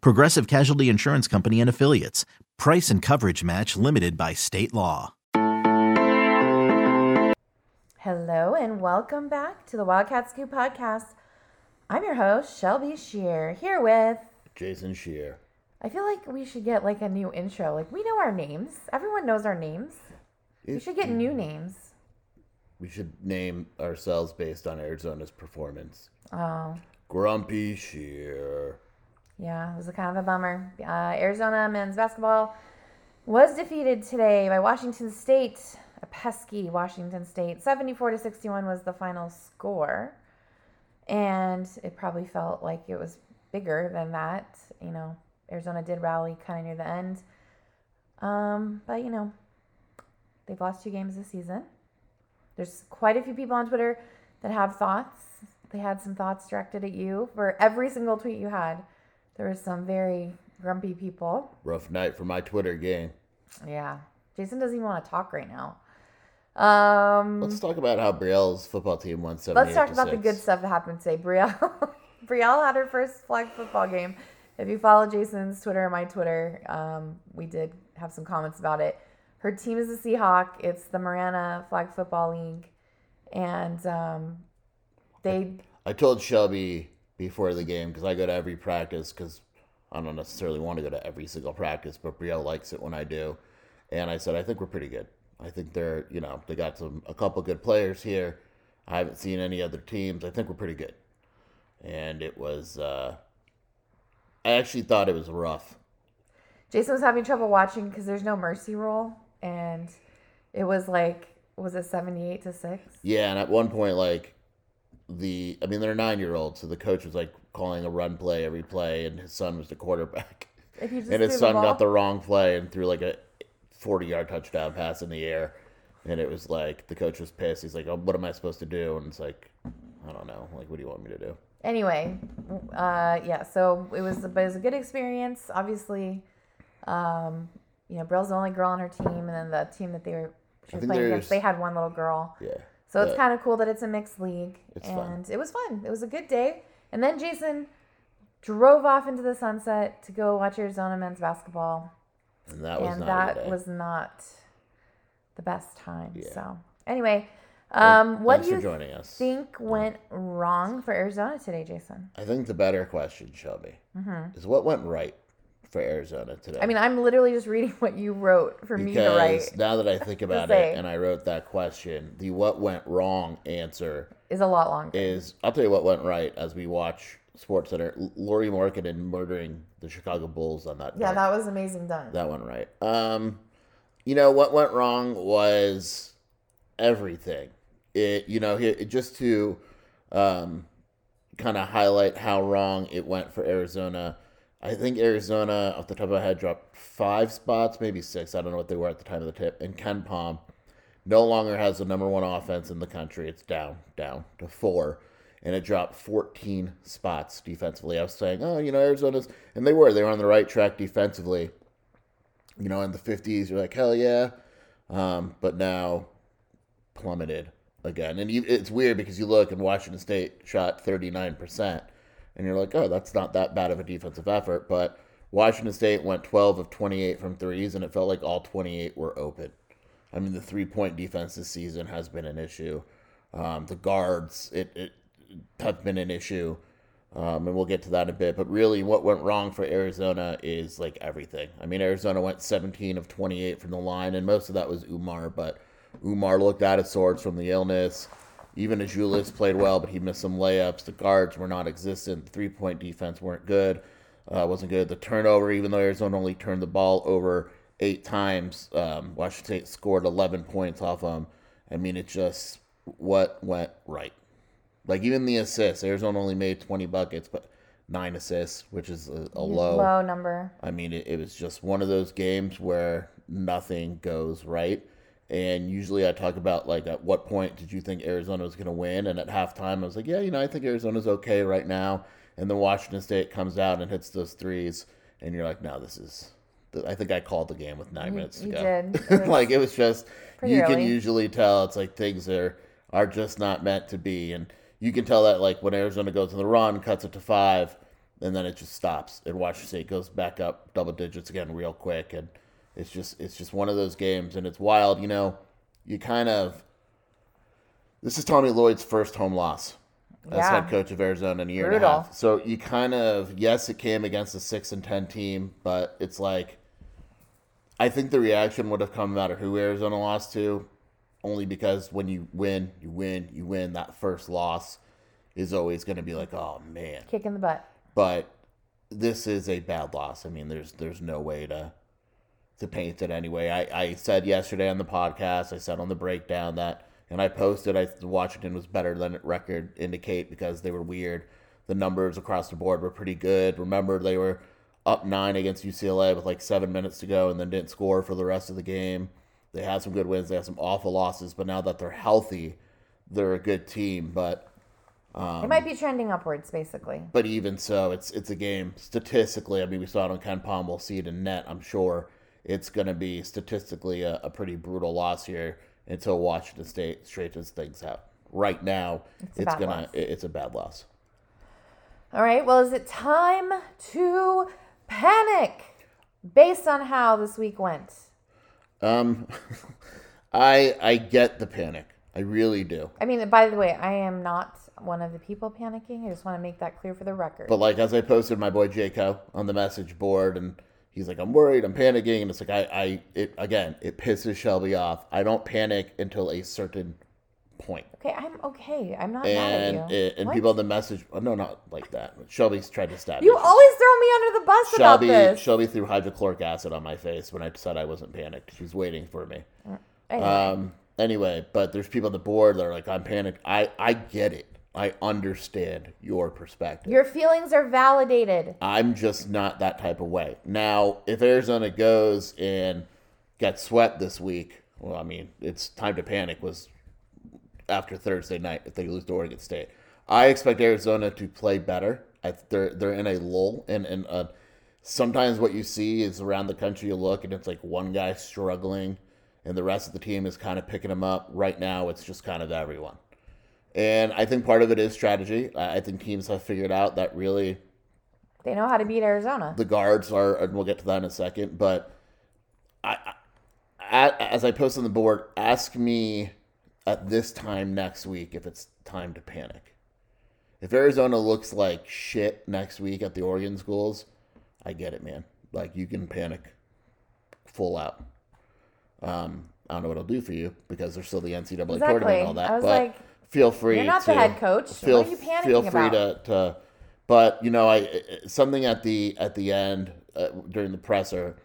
Progressive Casualty Insurance Company and Affiliates. Price and coverage match limited by state law. Hello and welcome back to the Wildcat Scoop podcast. I'm your host, Shelby Scheer, here with Jason Scheer. I feel like we should get like a new intro. Like we know our names. Everyone knows our names. We should get new names. We should name ourselves based on Arizona's performance. Oh, Grumpy Scheer. Yeah, it was a kind of a bummer. Uh, Arizona men's basketball was defeated today by Washington State. A pesky Washington State. 74 to 61 was the final score. And it probably felt like it was bigger than that. You know, Arizona did rally kind of near the end. Um, but, you know, they've lost two games this season. There's quite a few people on Twitter that have thoughts. They had some thoughts directed at you for every single tweet you had. There was some very grumpy people. Rough night for my Twitter game. Yeah. Jason doesn't even want to talk right now. Um, Let's talk about how Brielle's football team won 78 let's talk about the good stuff that happened today. Brielle, Brielle had her first flag football game. If you follow Jason's Twitter and my Twitter, um, we did have some comments about it. Her team is the Seahawk. It's the Marana Flag Football League, and um, they I told Shelby before the game because I go to every practice because I don't necessarily want to go to every single practice, but Brielle likes it when I do. And I said, I think we're pretty good. I think they're, you know, they got some a couple good players here. I haven't seen any other teams. I think we're pretty good. And it was, uh, I actually thought it was rough. Jason was having trouble watching because there's no mercy rule, and it was like was it seventy eight to six? Yeah, and at one point, like the, I mean, they're nine year olds, so the coach was like calling a run play every play, and his son was the quarterback, And, and his son ball. got the wrong play and threw like a forty yard touchdown pass in the air, and it was like the coach was pissed. He's like, "Oh, what am I supposed to do?" And it's like, I don't know. Like, what do you want me to do? anyway, uh, yeah. So it was, but it was a good experience. Obviously, um, you know, Brielle's the only girl on her team, and then the team that they were she was playing against, they had one little girl. Yeah. So it's kind of cool that it's a mixed league, It's and fun. it was fun. It was a good day. And then Jason drove off into the sunset to go watch Arizona men's basketball, and that was and not that was not the best time. Yeah. So anyway, um, what do you joining us. think went wrong for Arizona today, Jason? I think the better question, Shelby, is what went right for Arizona today. I mean, I'm literally just reading what you wrote for me to write. now that I think about it, and I wrote that question, the what went wrong answer Is a lot longer. is I'll tell you what went right as we watch Sports Center. Lauri Markkanen murdering the Chicago Bulls on that. yeah, that was amazing done. that went right. Um, you know what went wrong was everything. It you know here just to um, kind of highlight how wrong it went for Arizona. I think Arizona, off the top of my head, dropped five spots, maybe six. I don't know what they were at the time of the tip. And KenPom no longer has the number one offense in the country. It's down, down to four. And it dropped 14 spots defensively. I was saying, oh, you know, Arizona's, and they were. They were on the right track defensively. You know, in the 50s, you're like, hell yeah. Um, but now plummeted again. And you, it's weird because you look and Washington State shot 39%, and you're like, oh, that's not that bad of a defensive effort. But Washington State went 12 of 28 from threes, and it felt like all 28 were open. I mean, the three point defense this season has been an issue. Um, the guards, it, it have been an issue. Um, and we'll get to that in a bit. But really, what went wrong for Arizona is like everything. I mean, Arizona went 17 of 28 from the line, and most of that was Oumar. But Oumar looked out of sorts from the illness. Even Azuolas played well, but he missed some layups. The guards were not existent. The three point defense weren't good. Uh, wasn't good. The turnover, even though Arizona only turned the ball over eight times, um, Washington State scored 11 points off them. I mean, it just what went right. Like even the assists, Arizona only made 20 buckets, but nine assists, which is a, a low. Low number. I mean, it, it was just one of those games where nothing goes right. And usually I talk about like at what point did you think Arizona was going to win? And at halftime I was like, yeah, you know, I think Arizona's okay right now. And then Washington State comes out and hits those threes, and you're like, no, this is. I think I called the game with nine You- minutes to you go. did. It was like it was just you can usually tell it's like things are are just not meant to be, and you can tell that like when Arizona goes on the run, cuts it to five, and then it just stops, and Washington State goes back up double digits again real quick, and it's just it's just one of those games, and it's wild. You know, you kind of this is Tommy Lloyd's first home loss as Yeah. head coach of Arizona in a year and a half. So you kind of yes, it came against a six and ten team, but it's like I think the reaction would have come no matter who Arizona lost to, only because when you win, you win, you win. That first loss is always going to be like, oh man. Kick in the butt. But this is a bad loss. I mean, there's there's no way to to paint it anyway. I, I said yesterday on the podcast, I said on the breakdown that, and I posted, I Washington was better than it record indicate because they were weird. The numbers across the board were pretty good. Remember, they were up nine against UCLA with like seven minutes to go and then didn't score for the rest of the game. They had some good wins. They had some awful losses, but now that they're healthy, they're a good team. But it might be trending upwards, basically. but even so, it's it's a game statistically. I mean, we saw it on KenPom. We'll see it in net. I'm sure it's going to be statistically a, a pretty brutal loss here until Washington State straightens things out. Right now, It's it's, gonna loss. it's a bad loss. All right. Well, is it time to panic based on how this week went? Um, I I get the panic. I really do. I mean, by the way, I am not one of the people panicking. I just want to make that clear for the record. But like as I posted my boy Jaco on the message board, and he's like, "I'm worried, I'm panicking," and it's like I I it again it pisses Shelby off. I don't panic until a certain point. okay, I'm okay. I'm not and mad at you. it, and What? people in the message oh, no not like that Shelby's tried to stab You me. always throw me under the bus Shelby about this. Shelby threw hydrochloric acid on my face when I said I wasn't panicked. She's waiting for me. Anyway, Um anyway, but there's people on the board that are like I'm panicked. I I get it. I understand your perspective. Your feelings are validated. I'm just not that type of way. Now, if Arizona goes and gets swept this week, well, I mean, it's time to panic was after Thursday night if they lose to Oregon State. I expect Arizona to play better. I, they're they're in a lull, and and uh, sometimes what you see is around the country you look and it's like one guy struggling, and the rest of the team is kind of picking them up. Right now, it's just kind of everyone. And I think part of it is strategy. I think teams have figured out that really They know how to beat Arizona. the guards are, and we'll get to that in a second. But I, I, as I post on the board, ask me at this time next week if it's time to panic. If Arizona looks like shit next week at the Oregon schools, I get it, man. Like you can panic full out. Um, I don't know what it'll do for you because there's still the NCAA tournament and all that. I was but like, feel free. you're not to, the head coach. What Feel are you panicking feel free about? to, to but you know I something at the at the end uh, during the presser.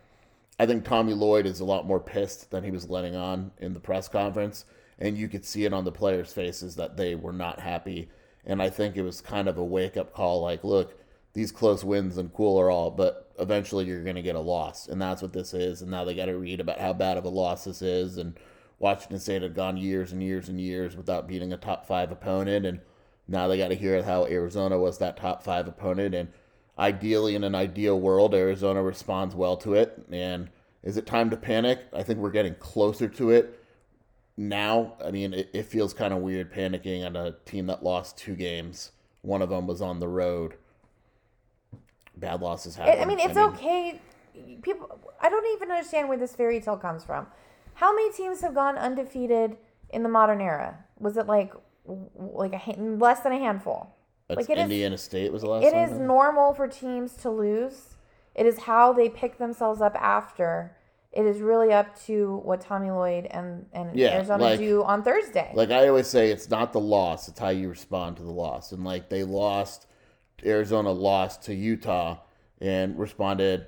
I think Tommy Lloyd is a lot more pissed than he was letting on in the press conference, and you could see it on the players' faces that they were not happy. And I think it was kind of a wake up call, like, look, these close wins and cool are all, but eventually you're going to get a loss, and that's what this is. And now they got to read about how bad of a loss this is, and Washington State had gone years and years and years without beating a top five opponent, and now they got to hear how Arizona was that top five opponent, and ideally in an ideal world, Arizona responds well to it. And is it time to panic? I think we're getting closer to it now. I mean, it, it feels kind of weird panicking on a team that lost two games. One of them was on the road. Bad losses happen. I mean, it's okay. People, I don't even understand where this fairy tale comes from. How many teams have gone undefeated in the modern era? Was it like, like a less than a handful? That's Like, it is- Indiana State was the last It is normal for teams to lose. It is how they pick themselves up after. It is really up to what Tommy Lloyd and, and Yeah, Arizona like- do on Thursday. Like I always say, it's not the loss; it's how you respond to the loss. And like they lost, Arizona lost to Utah and responded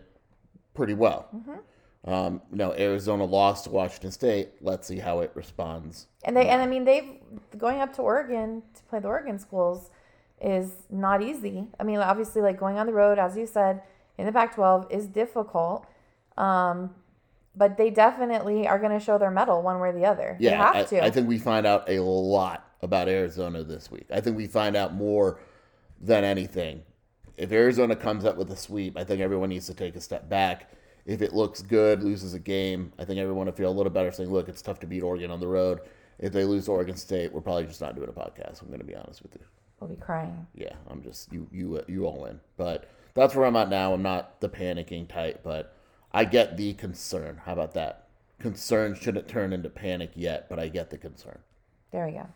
pretty well. Mm-hmm. Um, you know, Arizona lost to Washington State. Let's see how it responds. And they and I mean they've going up to Oregon to play the Oregon schools is not easy. I mean obviously like going on the road as you said in the Pac-12 is difficult. Um, but they definitely are going to show their mettle one way or the other. Yeah, they have I, to. I think we find out a lot about Arizona this week. I think we find out more than anything. If Arizona comes up with a sweep, I think everyone needs to take a step back. If it looks good, loses a game, I think everyone will feel a little better saying, look, it's tough to beat Oregon on the road. If they lose Oregon State, we're probably just not doing a podcast. I'm going to be honest with you. we'll be crying. Yeah, I'm just you you uh, you all in. But that's where I'm at now. I'm not the panicking type, but I get the concern. How about that? Concern shouldn't turn into panic yet, but I get the concern. There we go.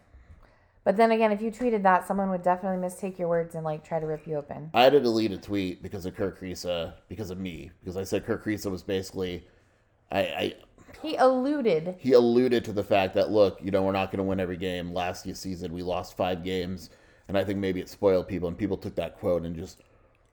But then again, if you tweeted that, someone would definitely mistake your words and like try to rip you open. I had to delete a tweet because of Kerr Kriisa, because of me, because I said Kerr Kriisa was basically, I, I He alluded. he alluded to the fact that look, you know, we're not going to win every game. Last year's season, we lost five games, and I think maybe it spoiled people, and people took that quote and just.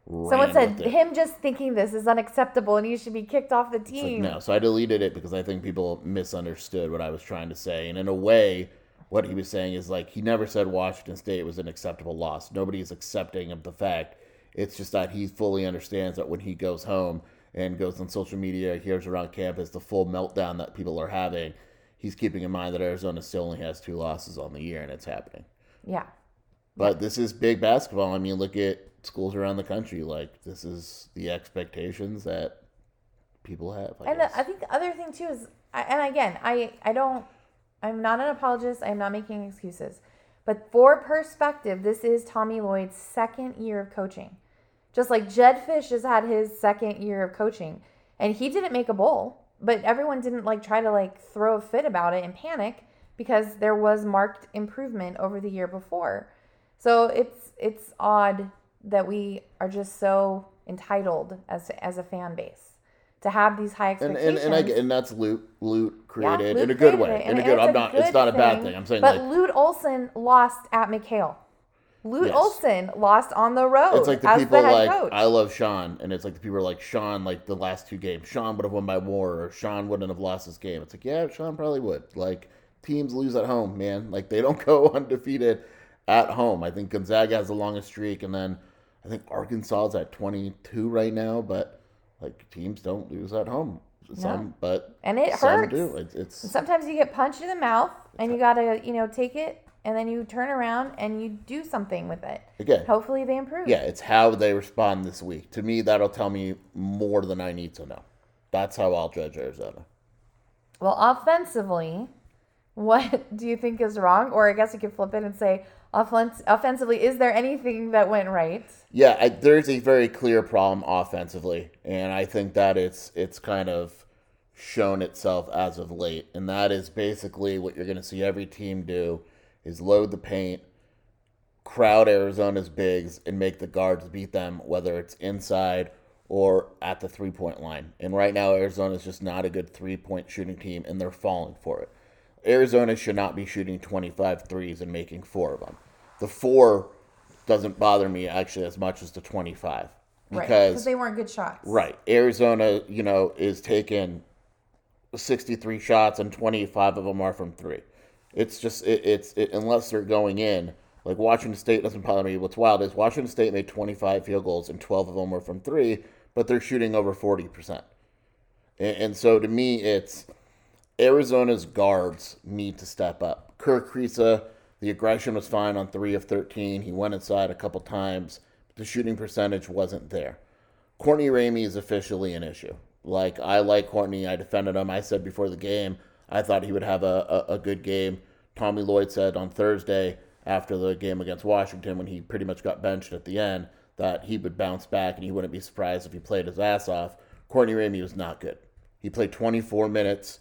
Someone said him just thinking this is unacceptable and he should be kicked off the It's like, team. no, so I deleted it because I think people misunderstood what I was trying to say, and in a way, what he was saying is like he never said Washington State was an acceptable loss. Nobody's accepting of the fact. It's just that he fully understands that when he goes home and goes on social media, hears around campus the full meltdown that people are having. He's keeping in mind that Arizona still only has two losses on the year, and it's happening. Yeah. But this is big basketball. I mean, look at schools around the country. Like this is the expectations that people have. I And guess. I think the other thing too is, and again, I I don't, I'm not an apologist. I'm not making excuses, but for perspective, this is Tommy Lloyd's second year of coaching. Just like Jedd Fisch has had his second year of coaching, and he didn't make a bowl, but everyone didn't like try to like throw a fit about it and panic because there was marked improvement over the year before. So it's it's odd that we are just so entitled as as a fan base to have these high and expectations. and and, I, and that's Lute Lute Yeah, created in a good way in a good it's i'm not it's not a bad thing i'm saying but like Lute Olson lost at McKale. Lute Yes. Olson lost on the road it's like the people the like coach. i love sean and it's like the people are like sean like the last two games sean would have won by more or sean wouldn't have lost this game it's like yeah sean probably would like teams lose at home man like they don't go undefeated at home i think gonzaga has the longest streak and then i think arkansas is at 22 right now but like teams don't lose at home some but And it some hurts. do it's, it's Sometimes you get punched in the mouth and you gotta, you know, take it and then you turn around and you do something with it. again Hopefully they improve. Yeah, it's how they respond this week. To me, that'll tell me more than I need to know. That's how I'll judge Arizona. Well, offensively, what do you think is wrong? Or I guess you could flip it and say, offens- offensively, is there anything that went right? Yeah, I, there's a very clear problem offensively, and I think that it's it's kind of shown itself as of late, and that is basically what you're going to see every team do is load the paint, crowd Arizona's bigs, and make the guards beat them, whether it's inside or at the three point line. And right now, Arizona's just not a good three point shooting team, and they're falling for it. Arizona should not be shooting 25 threes and making four of them. The four doesn't bother me actually as much as the 25 Right. because they weren't good shots. right Arizona you know is taking 63 shots and 25 of them are from three it's just it, it's it, unless they're going in like Washington State doesn't bother me what's wild is Washington State made 25 field goals and 12 of them were from three but they're shooting over 40% and, and so to me it's Arizona's guards need to step up. Kerr Kriisa, the aggression was fine on three of 13. He went inside a couple times, but the shooting percentage wasn't there. Courtney Ramey is officially an issue. Like, I like Courtney. I defended him. I said before the game, I thought he would have a, a, a good game. Tommy Lloyd said on Thursday after the game against Washington, when he pretty much got benched at the end, that he would bounce back and he wouldn't be surprised if he played his ass off. Courtney Ramey was not good. He played 24 minutes,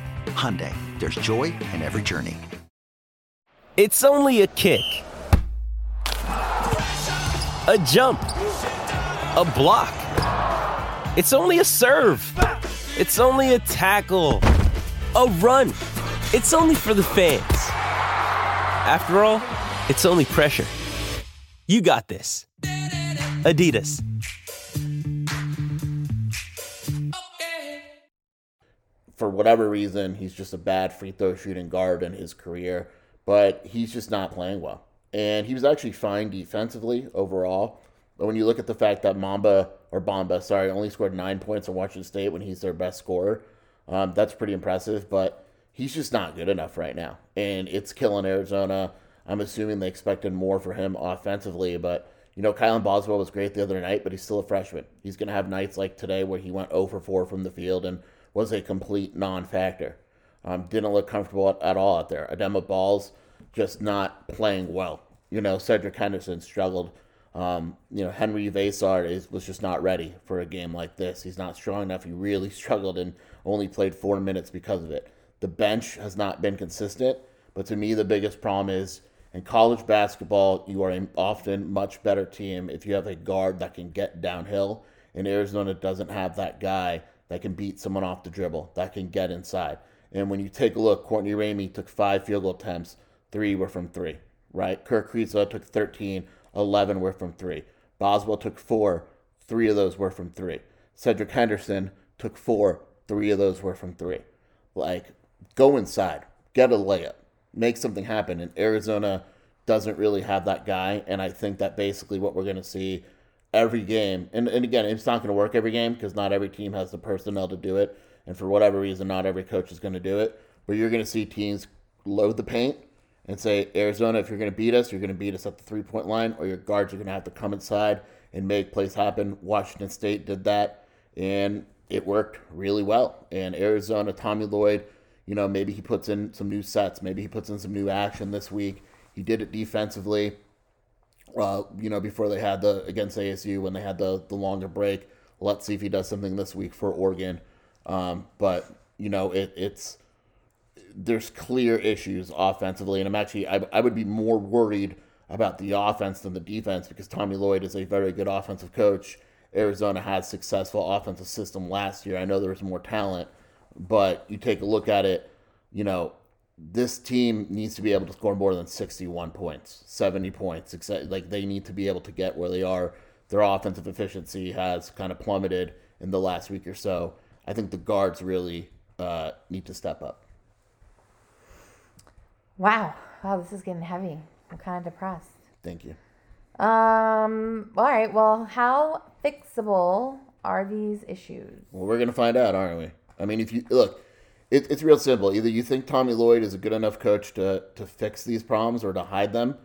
Hyundai, there's joy in every journey. It's only a kick. A jump. A block. It's only a serve. It's only a tackle. A run. It's only for the fans. After all, it's only pressure. You got this. Adidas. Whatever reason, he's just a bad free throw shooting guard in his career, but he's just not playing well. And he was actually fine defensively overall. But when you look at the fact that Mamba, or Bamba, sorry, only scored nine points on Washington State when he's their best scorer, um, that's pretty impressive. But he's just not good enough right now. And it's killing Arizona. I'm assuming they expected more for him offensively, but you know, Kylan Boswell was great the other night, but he's still a freshman. He's going to have nights like today where he went 0 for 4 from the field and was a complete non-factor. Um, didn't look comfortable at, at, all out there. Adama Bal's just not playing well. You know, Cedric Henderson struggled. Um, you know, Henri Veesaar is was just not ready for a game like this. He's not strong enough. He really struggled and only played four minutes because of it. The bench has not been consistent. But to me, the biggest problem is in college basketball, you are often much better team if you have a guard that can get downhill. And Arizona doesn't have that guy that can beat someone off the dribble, that can get inside. And when you take a look, Courtney Ramey took five field goal attempts, three were from three, right? Kerr Kriisa took 13, 11 were from three. Boswell took four, three of those were from three. Cedric Henderson took four, three of those were from three. Like, go inside, get a layup, make something happen. And Arizona doesn't really have that guy. And I think that basically what we're going to see every game. And, and again, it's not going to work every game because not every team has the personnel to do it. And for whatever reason, not every coach is going to do it. But you're going to see teams load the paint and say, Arizona, if you're going to beat us, you're going to beat us at the three point line, or your guards are going to have to come inside and make plays happen. Washington State did that, and it worked really well. And Arizona, Tommy Lloyd, you know, maybe he puts in some new sets, maybe he puts in some new action this week. He did it defensively uh, you know, before they had the against ASU when they had the the longer break. Let's see if he does something this week for Oregon. Um, but you know, it, it's there's clear issues offensively, and I'm actually I, I would be more worried about the offense than the defense because Tommy Lloyd is a very good offensive coach. Arizona had successful offensive system last year. I know there was more talent, but you take a look at it, you know, this team needs to be able to score more than 61 points, 70 points. Like they need to be able to get where they are. Their offensive efficiency has kind of plummeted in the last week or so. I think the guards really uh, need to step up. Wow. Wow, this is getting heavy. I'm kind of depressed. Thank you. Um, all right. Well, how fixable are these issues? Well, we're going to find out, aren't we? I mean, if you look, it, it's real simple. Either you think Tommy Lloyd is a good enough coach to, to fix these problems or to hide them,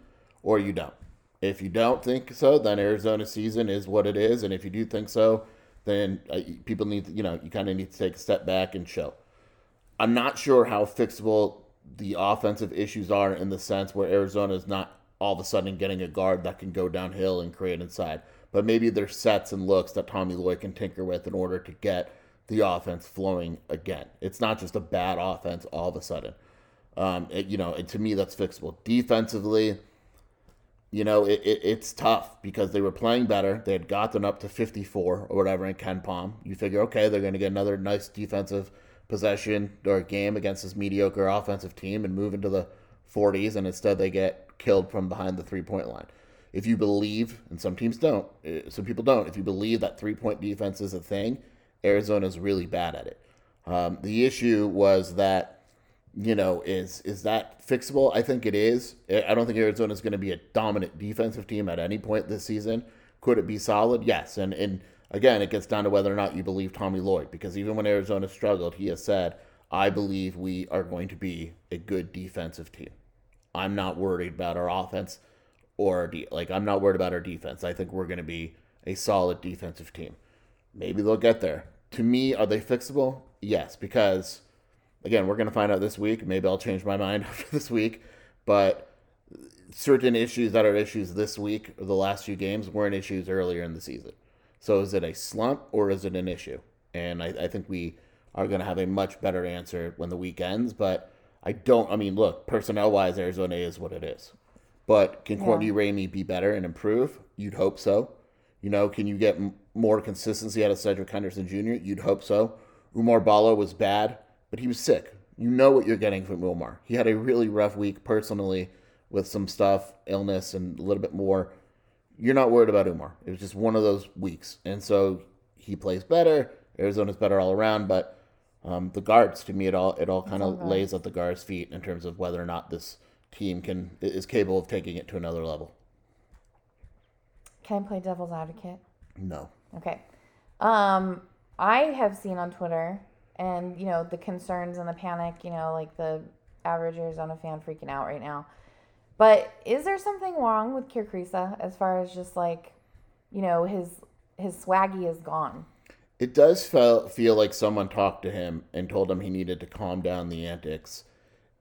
or you don't. If you don't think so, then Arizona season is what it is. And if you do think so, then uh, people need to, you know, you kind of need to take a step back and show. I'm not sure how fixable the offensive issues are in the sense where Arizona is not all of a sudden getting a guard that can go downhill and create inside. But maybe there's sets and looks that Tommy Lloyd can tinker with in order to get the offense flowing again. It's not just a bad offense all of a sudden. Um, it, you know, and to me, that's fixable. Defensively, you know, it, it, it's tough because they were playing better. They had gotten up to 54 or whatever in KenPom. You figure, okay, they're going to get another nice defensive possession or game against this mediocre offensive team and move into the 40s, and instead they get killed from behind the three point line. If you believe, and some teams don't, eh, some people don't, if you believe that three point defense is a thing, Arizona is really bad at it. Um, the issue was that, you know, is is that fixable? I think it is. I don't think Arizona is going to be a dominant defensive team at any point this season. Could it be solid? Yes. And and again, it gets down to whether or not you believe Tommy Lloyd, because even when Arizona struggled, he has said, "I believe we are going to be a good defensive team. I'm not worried about our offense or like I'm not worried about our defense. I think we're going to be a solid defensive team. Maybe they'll get there. To me, are they fixable? Yes, because again, we're going to find out this week. Maybe I'll change my mind after this week, but certain issues that are issues this week or the last few games weren't issues earlier in the season. So is it a slump or is it an issue? And I, I think we are going to have a much better answer when the week ends. But I don't. I mean, look, personnel wise, Arizona is what it is. But can Courtney Ramey be better and improve? You'd hope so. You know, can you get more consistency out of Cedric Henderson Jr.? You'd hope so. Oumar Ballo was bad, but he was sick. You know what you're getting from Oumar. He had a really rough week personally with some stuff, illness, and a little bit more. You're not worried about Oumar. It was just one of those weeks. And so he plays better. Arizona's better all around, but um, the guards, to me, it all it all kind of lays at the guards' feet in terms of whether or not this team can is capable of taking it to another level. Can I play devil's advocate? No. Okay. Um, I have seen on Twitter and, you know, the concerns and the panic, you know, like the average Arizona fan freaking out right now. But is there something wrong with Kerr Kriisa as far as just like, you know, his his swaggy is gone? It does feel feel like someone talked to him and told him he needed to calm down the antics,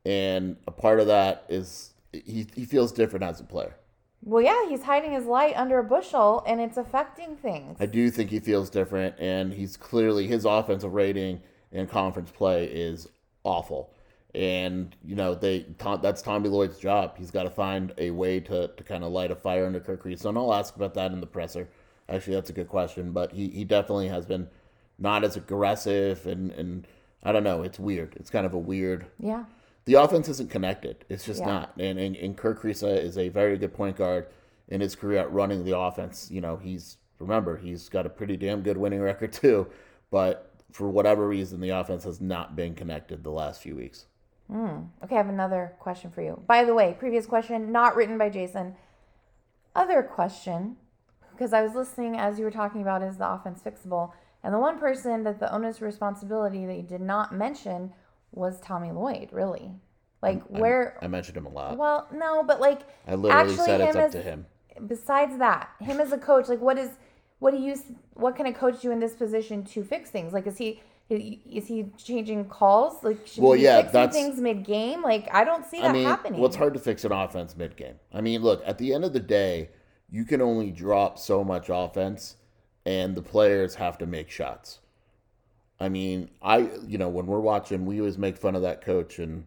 and a part of that is he he feels different as a player. Well, yeah, he's hiding his light under a bushel and it's affecting things. I do think he feels different, and he's clearly his offensive rating in conference play is awful. And you know they that's Tommy Lloyd's job. He's got to find a way to, to kind of light a fire under Kerr Kriisa. And I'll ask about that in the presser. Actually, that's a good question. But he, he definitely has been not as aggressive, and and I don't know. It's weird. It's kind of a weird Yeah. The offense isn't connected. It's just Yeah. not. And, and and Kerr Kriisa is a very good point guard in his career at running the offense. You know, he's remember he's got a pretty damn good winning record too, but for whatever reason, the offense has not been connected the last few weeks. Hmm. Okay, I have another question for you. By the way, previous question, not written by Jason. Other question, because I was listening as you were talking about is the offense fixable, and the one person that the onus responsibility that you did not mention was Tommy Lloyd. Really, like where? I mentioned him a lot. well, no, but like I literally actually said it's up as- to him. Besides that, him as a coach, like what is what do you what can a coach do in this position to fix things? Like is he is he changing calls? Like should Well, he yeah, fixing that's- things mid game? Like I don't see that I mean, happening. well, it's hard to fix an offense mid game. I mean, look, at the end of the day, you can only drop so much offense, and the players have to make shots. I mean, I, you know, when we're watching, we always make fun of that coach, and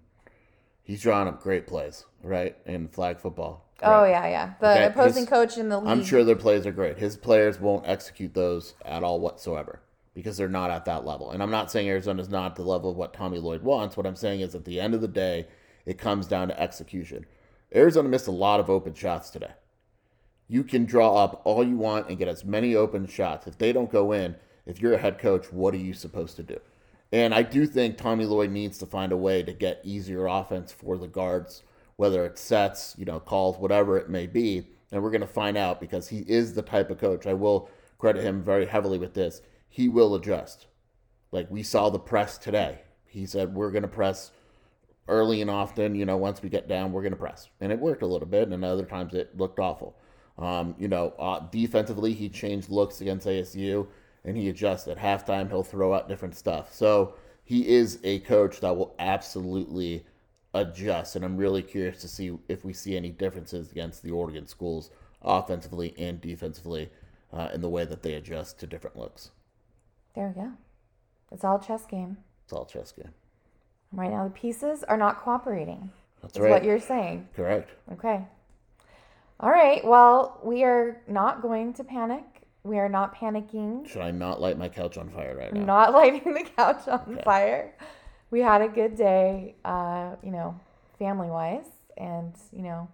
he's drawing up great plays, right? In flag football. Oh yeah, yeah. The Okay, opposing his- coach in the league. I'm sure their plays are great. His players won't execute those at all whatsoever because they're not at that level. And I'm not saying Arizona's not at the level of what Tommy Lloyd wants. What I'm saying is at the end of the day, it comes down to execution. Arizona missed a lot of open shots today. You can draw up all you want and get as many open shots. If they don't go in, if you're a head coach, what are you supposed to do? And I do think Tommy Lloyd needs to find a way to get easier offense for the guards, whether it's sets, you know, calls, whatever it may be. And we're going to find out because he is the type of coach. I will credit him very heavily with this. He will adjust. Like we saw the press today. He said, we're going to press early and often. You know, once we get down, we're going to press. And it worked a little bit. And other times it looked awful. Um, you know, uh, defensively, he changed looks against ASU and he adjusts at halftime. He'll throw out different stuff. So he is a coach that will absolutely adjust. And I'm really curious to see if we see any differences against the Oregon schools offensively and defensively uh, in the way that they adjust to different looks. there we go. It's all a chess game. It's all chess game. Right now, the pieces are not cooperating. That's Is right. what you're saying. Correct. Okay. All right. Well, we are not going to panic. We are not panicking. Should I not light my couch on fire right now? Not lighting the couch on fire. We had a good day, uh, you know, family wise and, you know,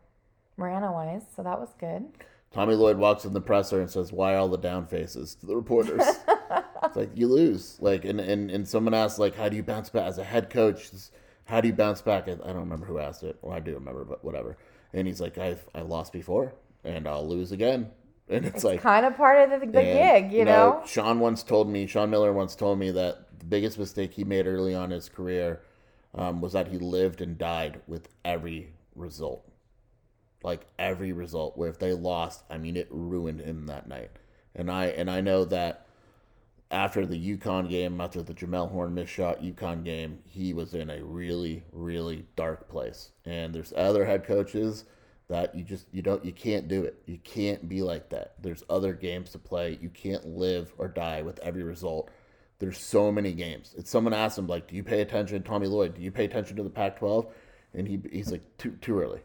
Marana wise. So that was good. Tommy Lloyd walks in the presser and says, "Why all the down faces?" to the reporters. it's like you lose. Like, and, and and someone asked, like, "How do you bounce back as a head coach? How do you bounce back?" I don't remember who asked it. Well, I do remember, but whatever. And he's like, "I've I lost before, and I'll lose again." And it's, like Kind of part of the, the and, gig, you know? Sean once told me, Sean Miller once told me that the biggest mistake he made early on in his career um, was that he lived and died with every result. Like every result, where if they lost, I mean, it ruined him that night. And I and I know that after the UConn game, after the Jamelle Horne miss shot UConn game, he was in a really, really dark place. And there's other head coaches that you just you don't you can't do it. You can't be like that. There's other games to play. You can't live or die with every result. There's so many games. It's someone asked him like, "Do you pay attention, Tommy Lloyd? Do you pay attention to the Pac-12?" And he he's like, "Too too early."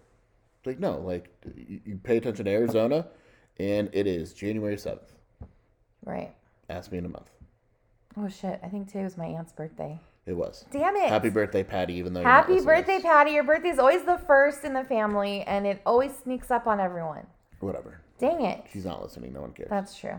It's like no, like you, you pay attention to Arizona, and it is January seventh. Right. Ask me in a month. Oh shit! I think today was my aunt's birthday. It was. Damn it! Happy birthday, Patty! Even though you're not Happy birthday. Patty! Your birthday's always the first in the family, and it always sneaks up on everyone. Whatever. Dang it! She's not listening. No one cares. That's true.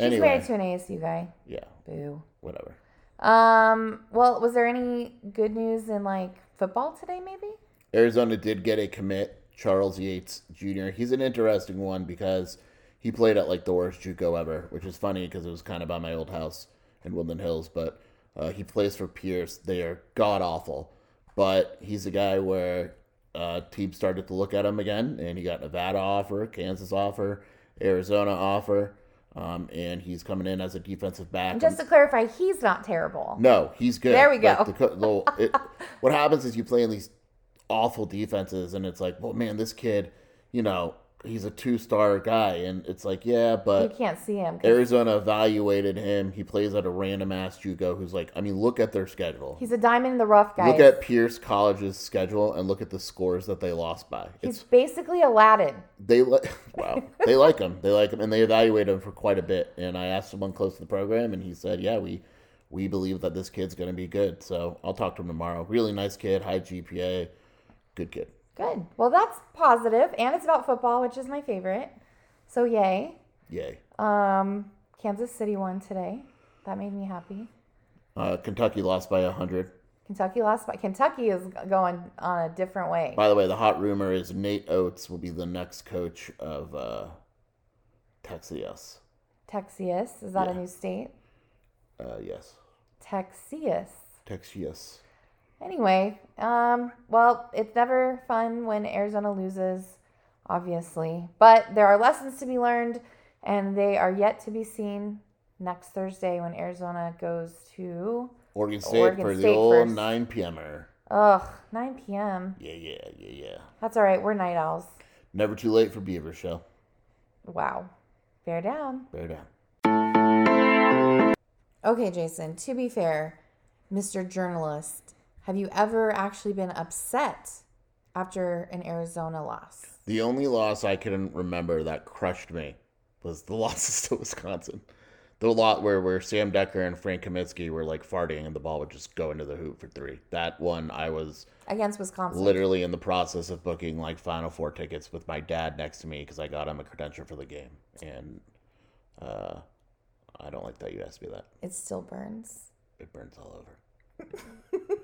She's Anyway. married to an ASU guy. yeah. Boo. Whatever. Um. Well, was there any good news in like football today? Maybe. Arizona did get a commit, Charles Yates Jr. He's an interesting one because he played at like the worst JUCO ever, which is funny because it was kind of by my old house in Woodland Hills. But uh, he plays for Pierce. They are god awful, but he's a guy where uh, teams started to look at him again, and he got Nevada offer, Kansas offer, Arizona offer, um, and he's coming in as a defensive back. Just to clarify, he's not terrible. No, he's good. There we Like, go. the the- it- what happens is you play in these awful defenses, and it's like, well, man, this kid, you know, he's a two-star guy, and it's like, yeah, but You can't see him. Arizona evaluated him. He plays at a random ass JUCO. Who's like, I mean, look at their schedule. He's a diamond in the rough, guy. Look at Pierce College's schedule and look at the scores that they lost by. He's It's basically Aladdin. they like wow they like him they like him and they evaluate him for quite a bit and i asked someone close to the program and he said yeah we we believe that this kid's going to be good so i'll talk to him tomorrow really nice kid high gpa good kid Good. Well, that's positive, and it's about football, which is my favorite. So yay. yay Um, Kansas City won today. That made me happy. uh, kentucky lost by 100 Kentucky lost, but Kentucky is going on a different way. by the way the hot rumor is nate oats will be the next coach of uh, texas Texas is that a new state? uh, yes Texas. texas Anyway, um, well, it's never fun when Arizona loses, obviously, but there are lessons to be learned, and they are yet to be seen next Thursday when Arizona goes to oregon state Oregon for the old first. 9 p.m.er ugh 9 p.m. yeah yeah yeah yeah That's all right. We're night owls. never too late for beaver show Wow, bear down. bear down Okay, Jason. To be fair, Mr. Journalist, have you ever actually been upset after an Arizona loss? The only loss I can remember that crushed me was the losses to Wisconsin. The lot where, where Sam Dekker and Frank Kaminsky were like farting and the ball would just go into the hoop for three. That one I was Against Wisconsin. literally in the process of booking like Final Four tickets with my dad next to me because I got him a credential for the game. And uh, I don't like that you asked me that. It still burns. It burns all over.